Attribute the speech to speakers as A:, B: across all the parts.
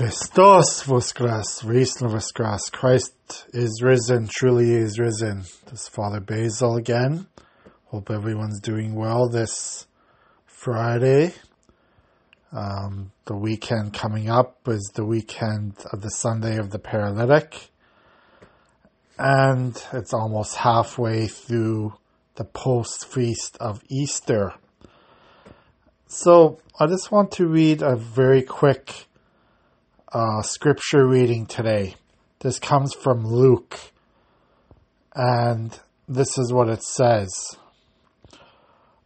A: Christos voskras, Riesler voskras. Christ is risen, truly is risen. This is Father Basil again. Hope everyone's doing well this Friday. Um, the weekend coming up is the weekend of the Sunday of the Paralytic. And it's almost halfway through the post feast of Easter. So I just want to read a very quick uh, scripture reading today. This comes from Luke, and this is what it says.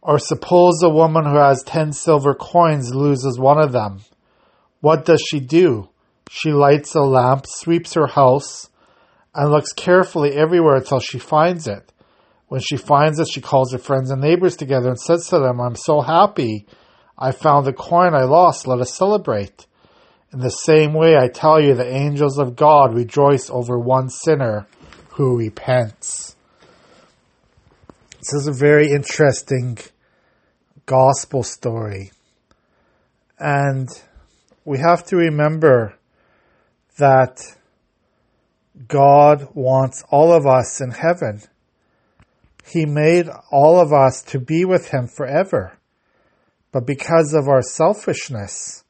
A: Or suppose a woman who has ten silver coins loses one of them. What does she do? She lights a lamp, sweeps her house, and looks carefully everywhere until she finds it. When she finds it, she calls her friends and neighbors together and says to them, I'm so happy. I found the coin I lost. Let us celebrate. In the same way, I tell you, the angels of God rejoice over one sinner who repents. This is a very interesting gospel story. And we have to remember that God wants all of us in heaven. He made all of us to be with Him forever. But because of our selfishness,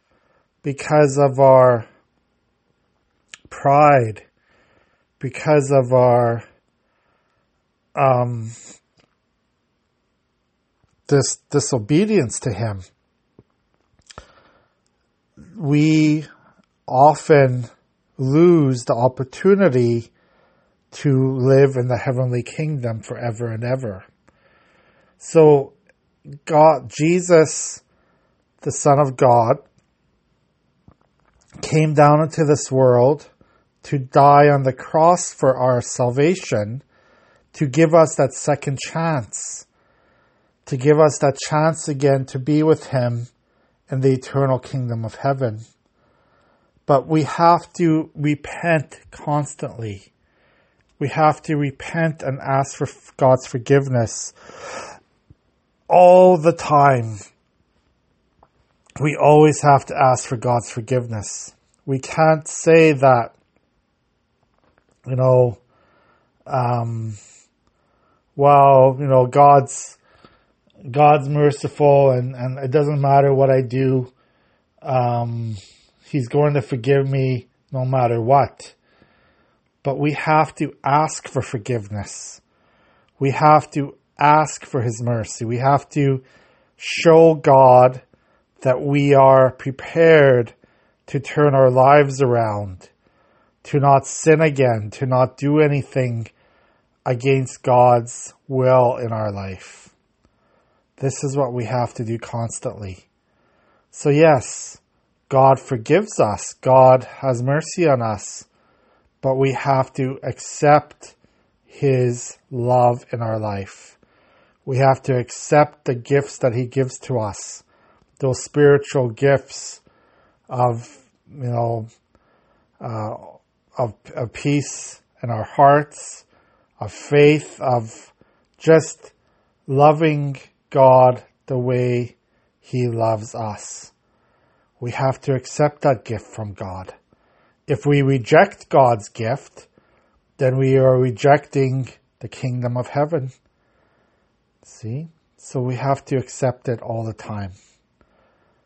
A: because of our pride, because of our um, this disobedience to Him, we often lose the opportunity to live in the heavenly kingdom forever and ever. So, God, Jesus, the Son of God, came down into this world to die on the cross for our salvation, to give us that second chance, to give us that chance again to be with Him in the eternal kingdom of heaven. But we have to repent constantly. We have to repent and ask for God's forgiveness all the time we always have to ask for God's forgiveness. We can't say that, you know, um, well, you know, God's, God's merciful and, and it doesn't matter what I do. Um, he's going to forgive me no matter what. But we have to ask for forgiveness. We have to ask for his mercy. We have to show God that we are prepared to turn our lives around, to not sin again, to not do anything against God's will in our life. This is what we have to do constantly. So yes, God forgives us. God has mercy on us, but we have to accept His love in our life. We have to accept the gifts that He gives to us those spiritual gifts of you know uh, of, of peace in our hearts, of faith, of just loving God the way He loves us. We have to accept that gift from God. If we reject God's gift, then we are rejecting the kingdom of heaven. See? So we have to accept it all the time.